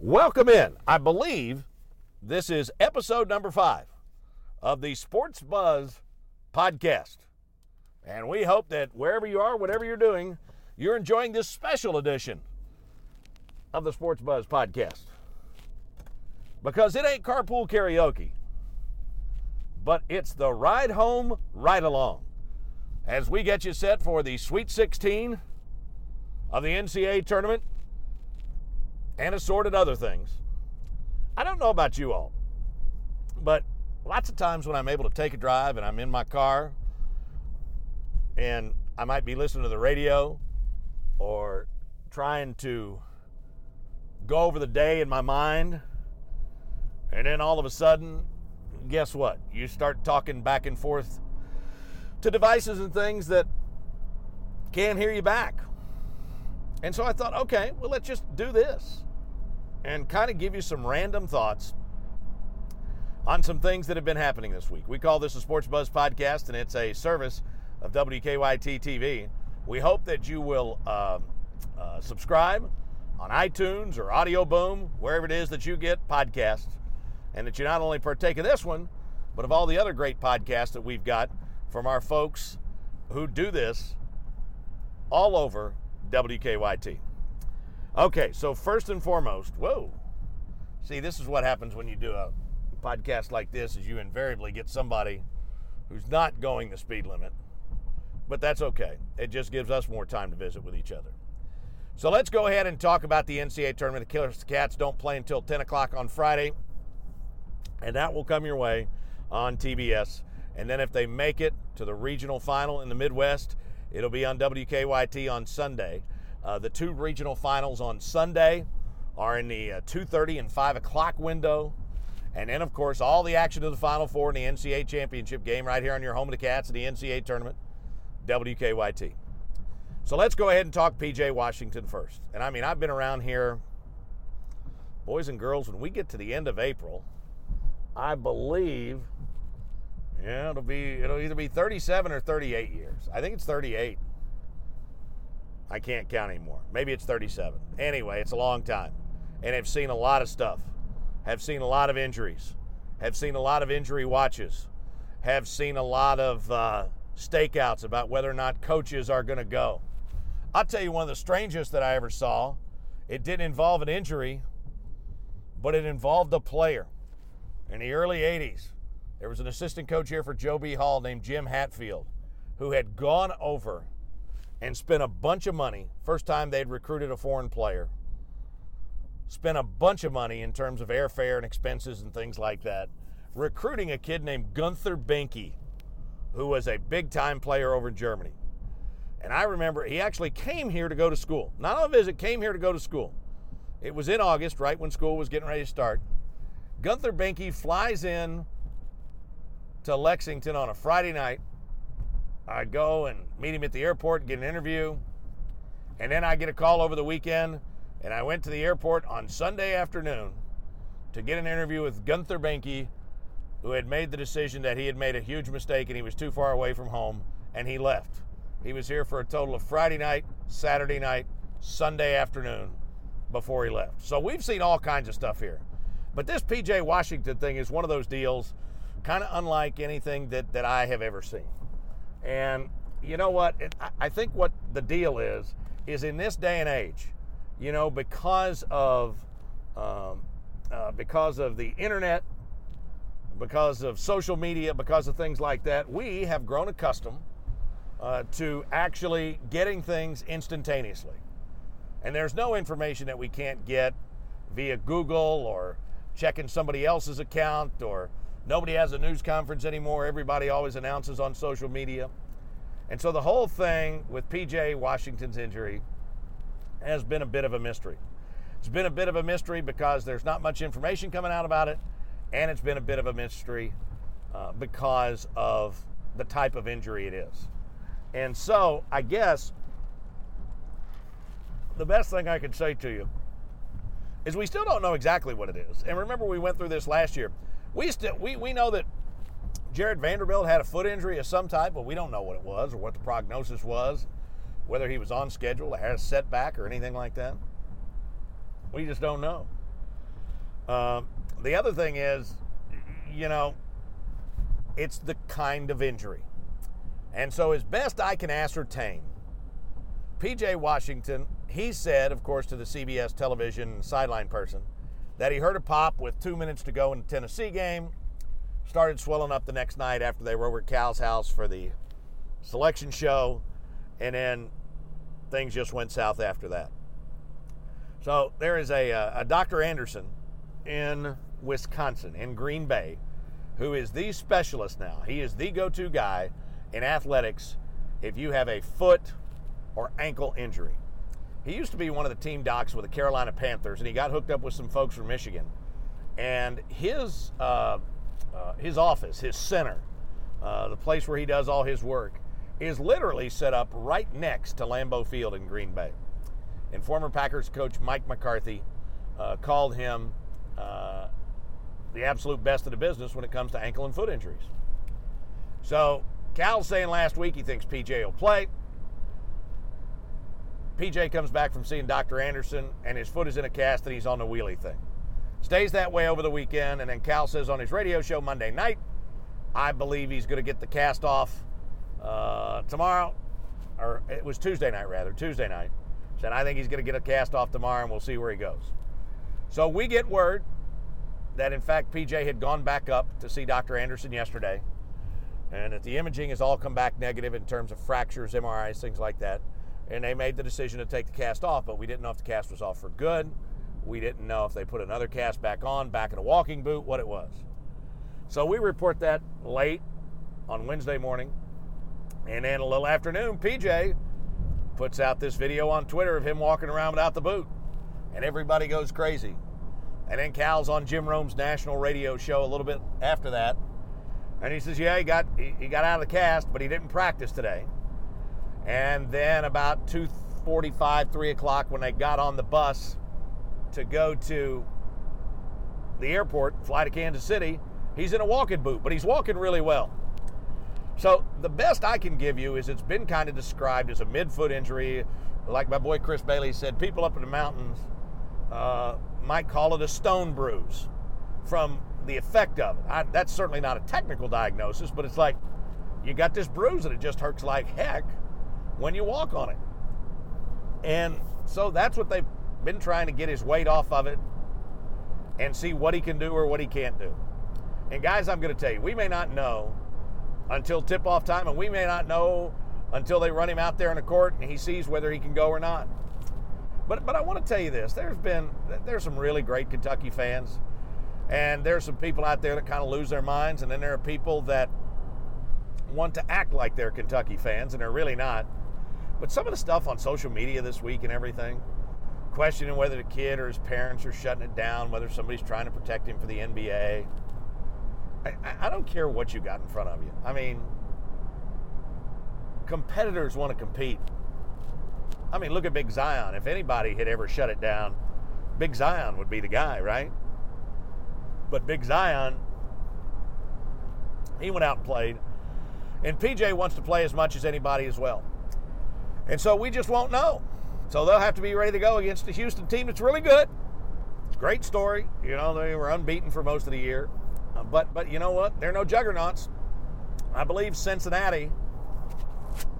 Welcome in. I believe this is episode number five of the Sports Buzz podcast. And we hope that wherever you are, whatever you're doing, you're enjoying this special edition of the Sports Buzz podcast. Because it ain't carpool karaoke, but it's the ride home, ride along. As we get you set for the Sweet 16 of the NCAA tournament and assorted other things. I don't know about you all, but lots of times when I'm able to take a drive and I'm in my car and I might be listening to the radio or trying to go over the day in my mind, and then all of a sudden, guess what? You start talking back and forth to devices and things that can't hear you back. And so I thought, okay, well, let's just do this and kind of give you some random thoughts on some things that have been happening this week. We call this a Sports Buzz podcast, and it's a service of WKYT TV. We hope that you will uh, uh, subscribe on iTunes or Audioboom, wherever it is that you get podcasts, and that you not only partake of this one, but of all the other great podcasts that we've got from our folks who do this all over WKYT. Okay, so first and foremost, whoa. See, this is what happens when you do a podcast like this is you invariably get somebody who's not going the speed limit. But that's okay. It just gives us more time to visit with each other. So let's go ahead and talk about the NCAA tournament. The Killers Cats don't play until 10 o'clock on Friday, and that will come your way on TBS. And then if they make it to the regional final in the Midwest, it'll be on WKYT on Sunday. Uh, the two regional finals on Sunday are in the uh, 2:30 and 5 o'clock window, and then of course all the action of the Final Four in the NCAA championship game right here on your home of the Cats in the NCAA tournament, WKYT. So let's go ahead and talk PJ Washington first. And I mean, I've been around here, boys and girls. When we get to the end of April, I believe, yeah, it'll be it'll either be 37 or 38 years. I think it's 38 I can't count anymore. Maybe it's 37. Anyway, it's a long time. And I've seen a lot of stuff. Have seen a lot of injuries. Have seen a lot of injury watches. Have seen a lot of uh, stakeouts about whether or not coaches are going to go. I'll tell you one of the strangest that I ever saw. It didn't involve an injury, but it involved a player. In the early 80s, there was an assistant coach here for Joe B. Hall named Jim Hatfield who had gone over and spent a bunch of money. First time they'd recruited a foreign player. Spent a bunch of money in terms of airfare and expenses and things like that, recruiting a kid named Gunther Behnke, who was a big time player over in Germany. And I remember he actually came here to go to school. Not on a visit, came here to go to school. It was in August, right when school was getting ready to start. Gunther Behnke flies in to Lexington on a Friday night I'd go and meet him at the airport, get an interview, and then I get a call over the weekend, and I went to the airport on Sunday afternoon to get an interview with Gunther Behnke, who had made the decision that he had made a huge mistake and he was too far away from home, and he left. He was here for a total of Friday night, Saturday night, Sunday afternoon before he left. So we've seen all kinds of stuff here. But this PJ Washington thing is one of those deals kind of unlike anything that, that I have ever seen. And you know what? I think what the deal is is in this day and age, you know, because of um, uh, because of the internet, because of social media, because of things like that, we have grown accustomed uh, to actually getting things instantaneously. And there's no information that we can't get via Google or checking somebody else's account or Nobody has a news conference anymore. Everybody always announces on social media. And so the whole thing with PJ Washington's injury has been a bit of a mystery. It's been a bit of a mystery because there's not much information coming out about it, and it's been a bit of a mystery uh, because of the type of injury it is. And so I guess the best thing I could say to you is we still don't know exactly what it is. And remember, we went through this last year. We still we, we know that Jared Vanderbilt had a foot injury of some type, but we don't know what it was or what the prognosis was, whether he was on schedule or had a setback or anything like that. We just don't know. Uh, the other thing is, you know, it's the kind of injury. And so, as best I can ascertain, PJ Washington, he said, of course, to the CBS television sideline person, that he heard a pop with two minutes to go in the Tennessee game, started swelling up the next night after they were over at Cal's house for the selection show, and then things just went south after that. So there is a, uh, a Dr. Anderson in Wisconsin, in Green Bay, who is the specialist now. He is the go to guy in athletics if you have a foot or ankle injury. He used to be one of the team docs with the Carolina Panthers, and he got hooked up with some folks from Michigan. And his uh, uh, his office, his center, uh, the place where he does all his work, is literally set up right next to Lambeau Field in Green Bay. And former Packers coach Mike McCarthy uh, called him uh, the absolute best of the business when it comes to ankle and foot injuries. So Cal's saying last week he thinks PJ will play. PJ comes back from seeing Dr. Anderson and his foot is in a cast and he's on the wheelie thing. Stays that way over the weekend, and then Cal says on his radio show Monday night, I believe he's going to get the cast off uh, tomorrow, or it was Tuesday night rather, Tuesday night. Said, I think he's going to get a cast off tomorrow and we'll see where he goes. So we get word that in fact PJ had gone back up to see Dr. Anderson yesterday and that the imaging has all come back negative in terms of fractures, MRIs, things like that. And they made the decision to take the cast off, but we didn't know if the cast was off for good. We didn't know if they put another cast back on, back in a walking boot, what it was. So we report that late on Wednesday morning. And then a little afternoon, PJ puts out this video on Twitter of him walking around without the boot. And everybody goes crazy. And then Cal's on Jim Rome's national radio show a little bit after that. And he says, Yeah, he got he got out of the cast, but he didn't practice today. And then about 2:45, 3 o'clock, when they got on the bus to go to the airport, fly to Kansas City, he's in a walking boot, but he's walking really well. So the best I can give you is it's been kind of described as a midfoot injury. Like my boy Chris Bailey said, people up in the mountains uh, might call it a stone bruise from the effect of it. I, that's certainly not a technical diagnosis, but it's like you got this bruise and it just hurts like heck when you walk on it. And so that's what they've been trying to get his weight off of it and see what he can do or what he can't do. And guys, I'm going to tell you, we may not know until tip off time, and we may not know until they run him out there in the court and he sees whether he can go or not. But but I want to tell you this: there's been there's some really great Kentucky fans, and there's some people out there that kind of lose their minds, and then there are people that want to act like they're Kentucky fans and they're really not. But some of the stuff on social media this week and everything, questioning whether the kid or his parents are shutting it down, whether somebody's trying to protect him for the NBA. I, I don't care what you got in front of you. I mean, competitors want to compete. I mean, look at Big Zion. If anybody had ever shut it down, Big Zion would be the guy, right? But Big Zion, he went out and played. And PJ wants to play as much as anybody as well. And so we just won't know. So they'll have to be ready to go against the Houston team that's really good. It's a great story. You know, they were unbeaten for most of the year. Uh, but but you know what? They're no juggernauts. I believe Cincinnati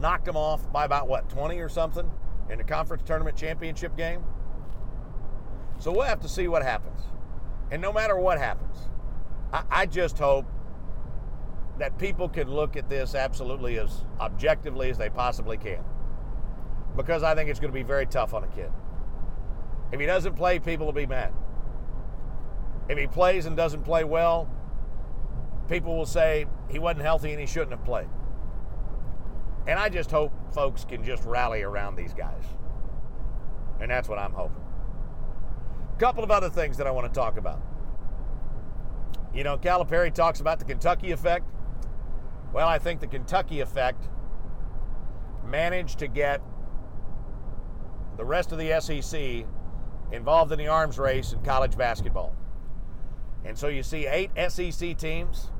knocked them off by about what, 20 or something in the conference tournament championship game. So we'll have to see what happens. And no matter what happens, I, I just hope that people can look at this absolutely as objectively as they possibly can. Because I think it's going to be very tough on a kid. If he doesn't play, people will be mad. If he plays and doesn't play well, people will say he wasn't healthy and he shouldn't have played. And I just hope folks can just rally around these guys. And that's what I'm hoping. A couple of other things that I want to talk about. You know, Calipari talks about the Kentucky effect. Well, I think the Kentucky effect managed to get the rest of the SEC involved in the arms race in college basketball. And so you see eight SEC teams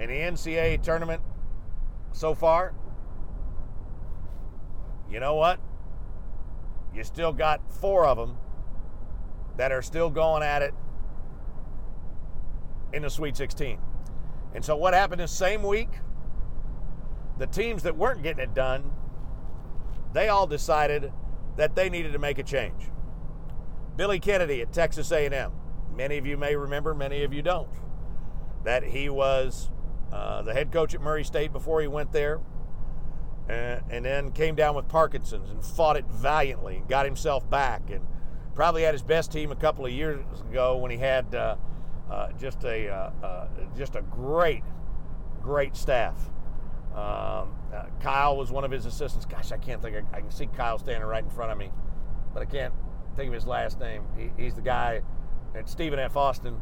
in the NCAA tournament so far. You know what? You still got four of them that are still going at it in the Sweet 16. And so what happened this same week? The teams that weren't getting it done, they all decided that they needed to make a change. Billy Kennedy at Texas A&M. Many of you may remember, many of you don't. That he was uh, the head coach at Murray State before he went there, and, and then came down with Parkinson's and fought it valiantly and got himself back, and probably had his best team a couple of years ago when he had uh, uh, just a uh, uh, just a great, great staff. Um, uh, Kyle was one of his assistants. Gosh, I can't think. Of, I can see Kyle standing right in front of me, but I can't think of his last name. He, he's the guy at Stephen F. Austin,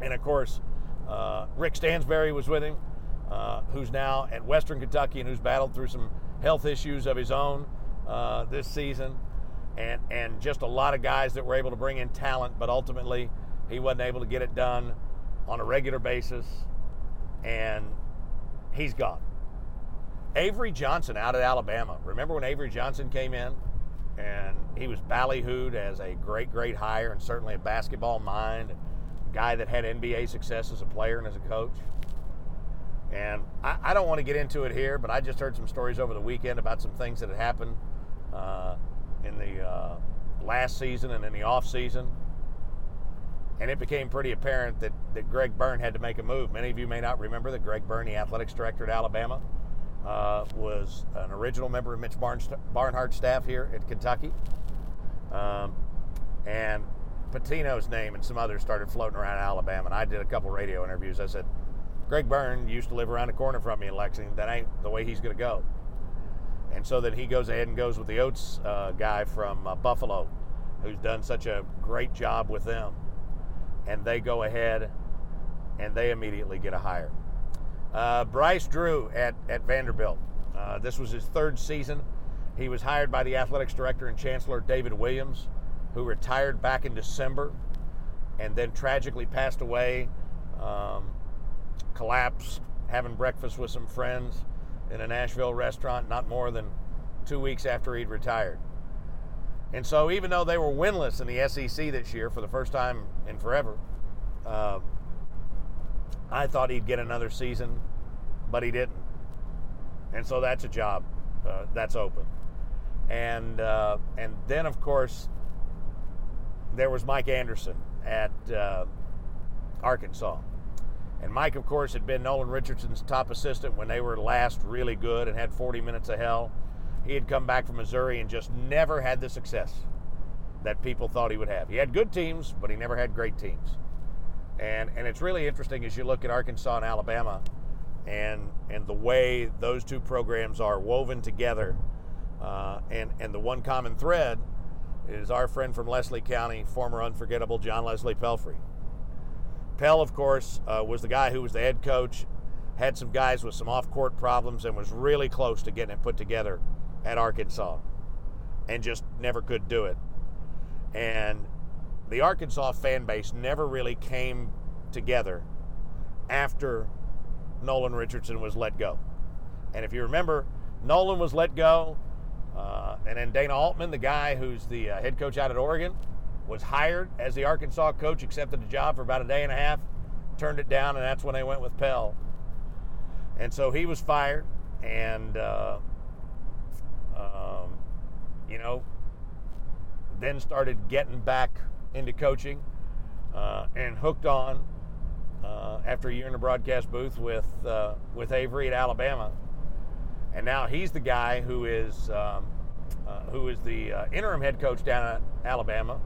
and of course, uh, Rick Stansbury was with him, uh, who's now at Western Kentucky and who's battled through some health issues of his own this season, and and just a lot of guys that were able to bring in talent, but ultimately he wasn't able to get it done on a regular basis, and he's gone. Avery Johnson out at Alabama. Remember when Avery Johnson came in and he was ballyhooed as a great, great hire and certainly a basketball mind, a guy that had NBA success as a player and as a coach. And I, I don't want to get into it here, but I just heard some stories over the weekend about some things that had happened uh, in the uh, last season and in the off season and it became pretty apparent that, that Greg Byrne had to make a move. Many of you may not remember that Greg Byrne, the athletics director at Alabama, uh, was an original member of Mitch Barnhart's staff here at Kentucky. Um, and Pitino's name and some others started floating around Alabama. And I did a couple radio interviews. I said, Greg Byrne used to live around the corner from me in Lexington. That ain't the way he's going to go. And so then he goes ahead and goes with the Oats uh, guy from uh, Buffalo, who's done such a great job with them and they go ahead and they immediately get a hire. Uh, Bryce Drew at, at Vanderbilt. Uh, this was his third season. He was hired by the athletics director and chancellor David Williams, who retired back in December and then tragically passed away, um, collapsed, having breakfast with some friends in a Nashville restaurant not more than two weeks after he'd retired. And so, even though they were winless in the SEC this year for the first time in forever, uh, I thought he'd get another season, but he didn't. And so that's a job uh, that's open. And uh, and then of course there was Mike Anderson at uh, Arkansas. And Mike, of course, had been Nolan Richardson's top assistant when they were last really good and had 40 minutes of hell. He had come back from Missouri and just never had the success that people thought he would have. He had good teams, but he never had great teams. And and it's really interesting as you look at Arkansas and Alabama and and the way those two programs are woven together. Uh, and and the one common thread is our friend from Leslie County, former unforgettable John Leslie Pelphrey. Pell, of course, uh, was the guy who was the head coach, had some guys with some off-court problems, and was really close to getting it put together at Arkansas and just never could do it. And the Arkansas fan base never really came together after Nolan Richardson was let go. And if you remember, Nolan was let go, uh, and then Dana Altman, the guy who's the uh, head coach out at Oregon, was hired as the Arkansas coach, accepted the job for about a day and a half, turned it down, and that's when they went with Pell. And so he was fired, and uh, um, you know, then started getting back into coaching uh, and hooked on uh, after a year in the broadcast booth with uh, with Avery at Alabama, and now he's the guy who is um, uh, who is the uh, interim head coach down at Alabama.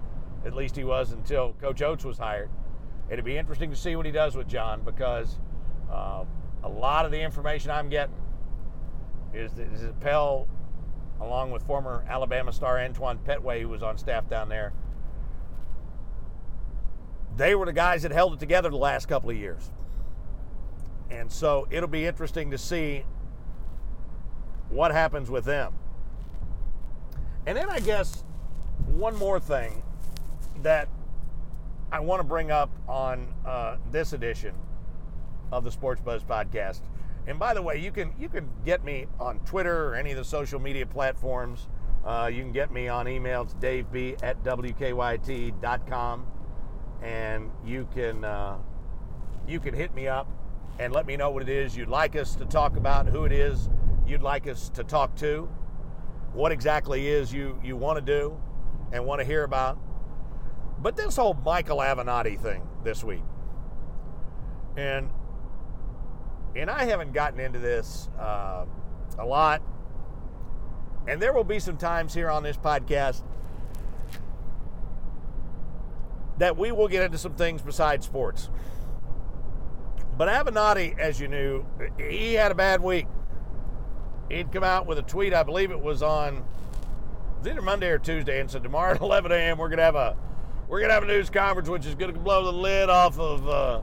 At least he was until Coach Oats was hired. It'd be interesting to see what he does with John because uh, a lot of the information I'm getting is that, is that Pell along with former Alabama star Antoine Pettway, who was on staff down there. They were the guys that held it together the last couple of years. And so it'll be interesting to see what happens with them. And then I guess one more thing that I want to bring up on uh, this edition of the Sports Buzz podcast and by the way, you can you can get me on Twitter or any of the social media platforms. Uh, you can get me on email. It's daveb at wkyt.com. And you can, uh, you can hit me up and let me know what it is you'd like us to talk about, who it is you'd like us to talk to, what exactly is you, you want to do and want to hear about. But this whole Michael Avenatti thing this week, and and I haven't gotten into this uh, a lot, and there will be some times here on this podcast that we will get into some things besides sports. But Avenatti, as you knew, he had a bad week. He'd come out with a tweet, I believe it was on it was either Monday or Tuesday, and said tomorrow at 11 a.m. we're gonna have a we're gonna have a news conference which is gonna blow the lid off of uh,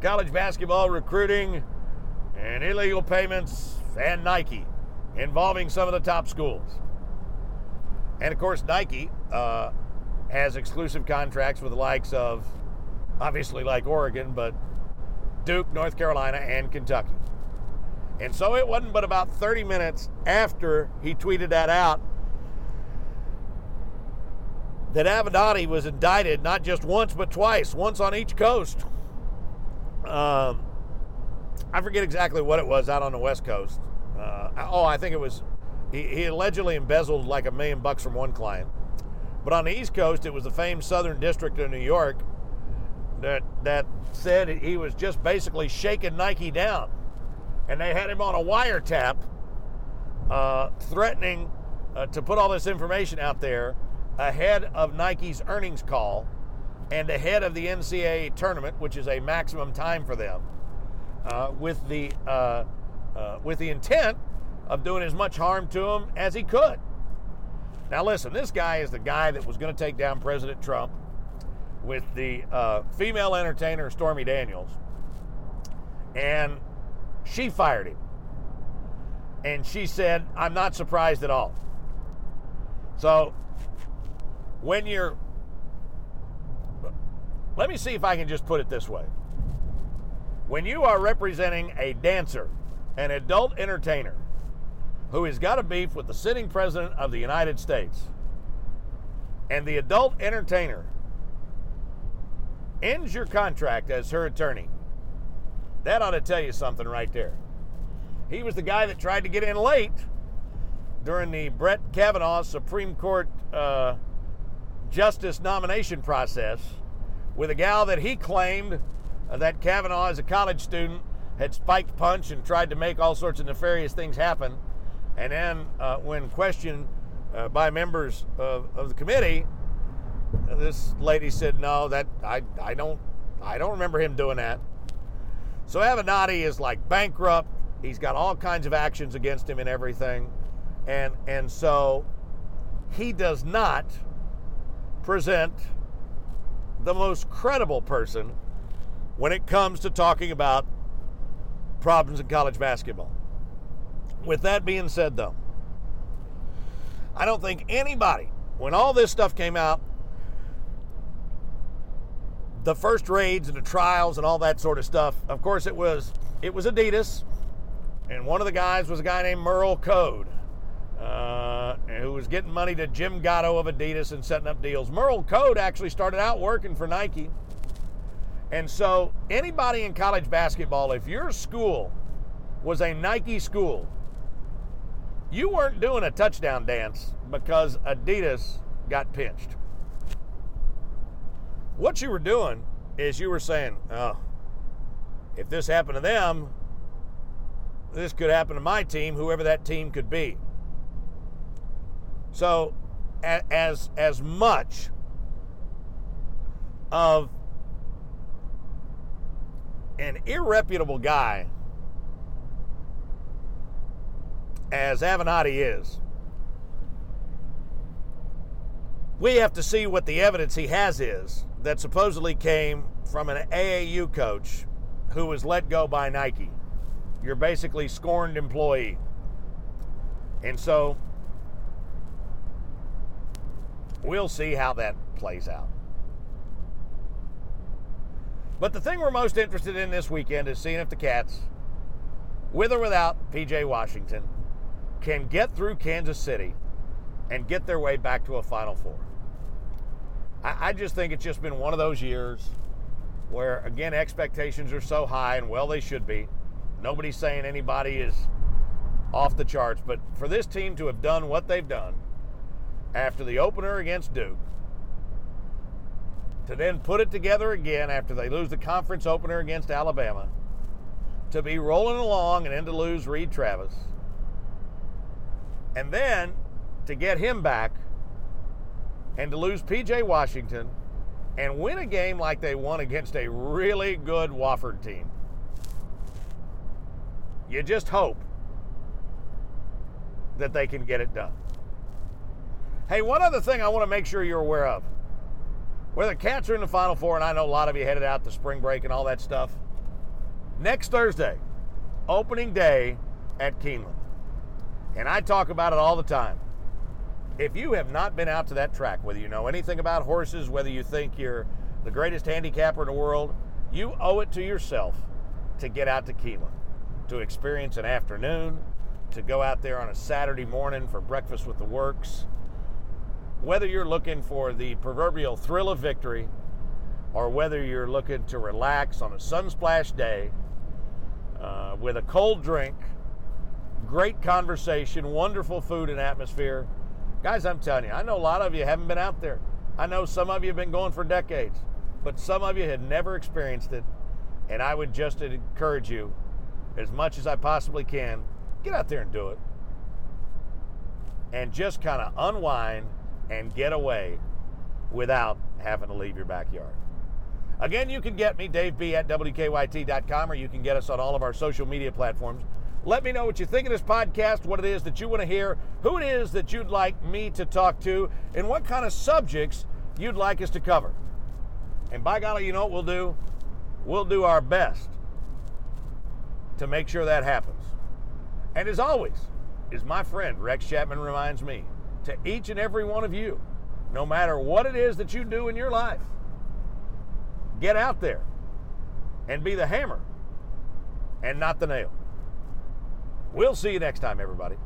college basketball recruiting and illegal payments and Nike involving some of the top schools. And of course, Nike uh, has exclusive contracts with the likes of, obviously, like Oregon, but Duke, North Carolina, and Kentucky. And so it wasn't but about 30 minutes after he tweeted that out that Avenatti was indicted not just once but twice, once on each coast. Um, I forget exactly what it was out on the West Coast. Uh, oh, I think it was he, he allegedly embezzled like a million bucks from one client. But on the East Coast, it was the famed Southern District of New York that that said he was just basically shaking Nike down, and they had him on a wiretap, uh, threatening uh, to put all this information out there ahead of Nike's earnings call and ahead of the NCAA tournament, which is a maximum time for them, uh, with the uh, uh, with the intent of doing as much harm to him as he could. Now, listen, this guy is the guy that was going to take down President Trump with the uh, female entertainer Stormy Daniels, and she fired him. And she said, I'm not surprised at all. So when you're let me see if I can just put it this way. When you are representing a dancer, an adult entertainer, who has got a beef with the sitting president of the United States, and the adult entertainer ends your contract as her attorney, that ought to tell you something right there. He was the guy that tried to get in late during the Brett Kavanaugh Supreme Court uh, justice nomination process with a gal that he claimed that Kavanaugh, as a college student, had spiked punch and tried to make all sorts of nefarious things happen. And then, uh, when questioned uh, by members of, of the committee, this lady said, "No, that I, I don't I don't remember him doing that." So Avenatti is like bankrupt. He's got all kinds of actions against him and everything, and and so he does not present the most credible person when it comes to talking about problems in college basketball. With that being said, though, I don't think anybody, when all this stuff came out, the first raids and the trials and all that sort of stuff, of course, it was it was Adidas, and one of the guys was a guy named Merl Code. Uh, who was getting money to Jim Gatto of Adidas and setting up deals. Merl Code actually started out working for Nike. And so, anybody in college basketball, if your school was a Nike school, you weren't doing a touchdown dance because Adidas got pinched. What you were doing is you were saying, oh, if this happened to them, this could happen to my team, whoever that team could be. So, as as much of an irreputable guy as Avenatti is, we have to see what the evidence he has is that supposedly came from an AAU coach who was let go by Nike. You're basically scorned employee. And so We'll see how that plays out. But the thing we're most interested in this weekend is seeing if the Cats, with or without PJ Washington, can get through Kansas City and get their way back to a Final Four. I, just think it's just been one of those years where, again, expectations are so high, and well, they should be. Nobody's saying anybody is off the charts, but for this team to have done what they've done after the opener against Duke, to then put it together again after they lose the conference opener against Alabama, to be rolling along and then to lose Reid Travis, and then to get him back and to lose PJ Washington and win a game like they won against a really good Wofford team. You just hope that they can get it done. Hey, one other thing I want to make sure you're aware of. Where the Cats are in the Final Four, and I know a lot of you headed out to spring break and all that stuff. Next Thursday, opening day at Keeneland. And I talk about it all the time. If you have not been out to that track, whether you know anything about horses, whether you think you're the greatest handicapper in the world, you owe it to yourself to get out to Keeneland, to experience an afternoon, to go out there on a Saturday morning for breakfast with the works. Whether you're looking for the proverbial thrill of victory, or whether you're looking to relax on a sunsplash day uh, with a cold drink, great conversation, wonderful food and atmosphere. Guys, I'm telling you, I know a lot of you haven't been out there. I know some of you have been going for decades, but some of you had never experienced it. And I would just encourage you, as much as I possibly can, get out there and do it. And just kind of unwind and get away without having to leave your backyard. Again, you can get me, Dave B, at WKYT.com, or you can get us on all of our social media platforms. Let me know what you think of this podcast, what it is that you want to hear, who it is that you'd like me to talk to, and what kind of subjects you'd like us to cover. And by golly, you know what we'll do? We'll do our best to make sure that happens. And as always, as my friend Rex Chapman reminds me, to each and every one of you, no matter what it is that you do in your life, get out there and be the hammer and not the nail. We'll see you next time, everybody.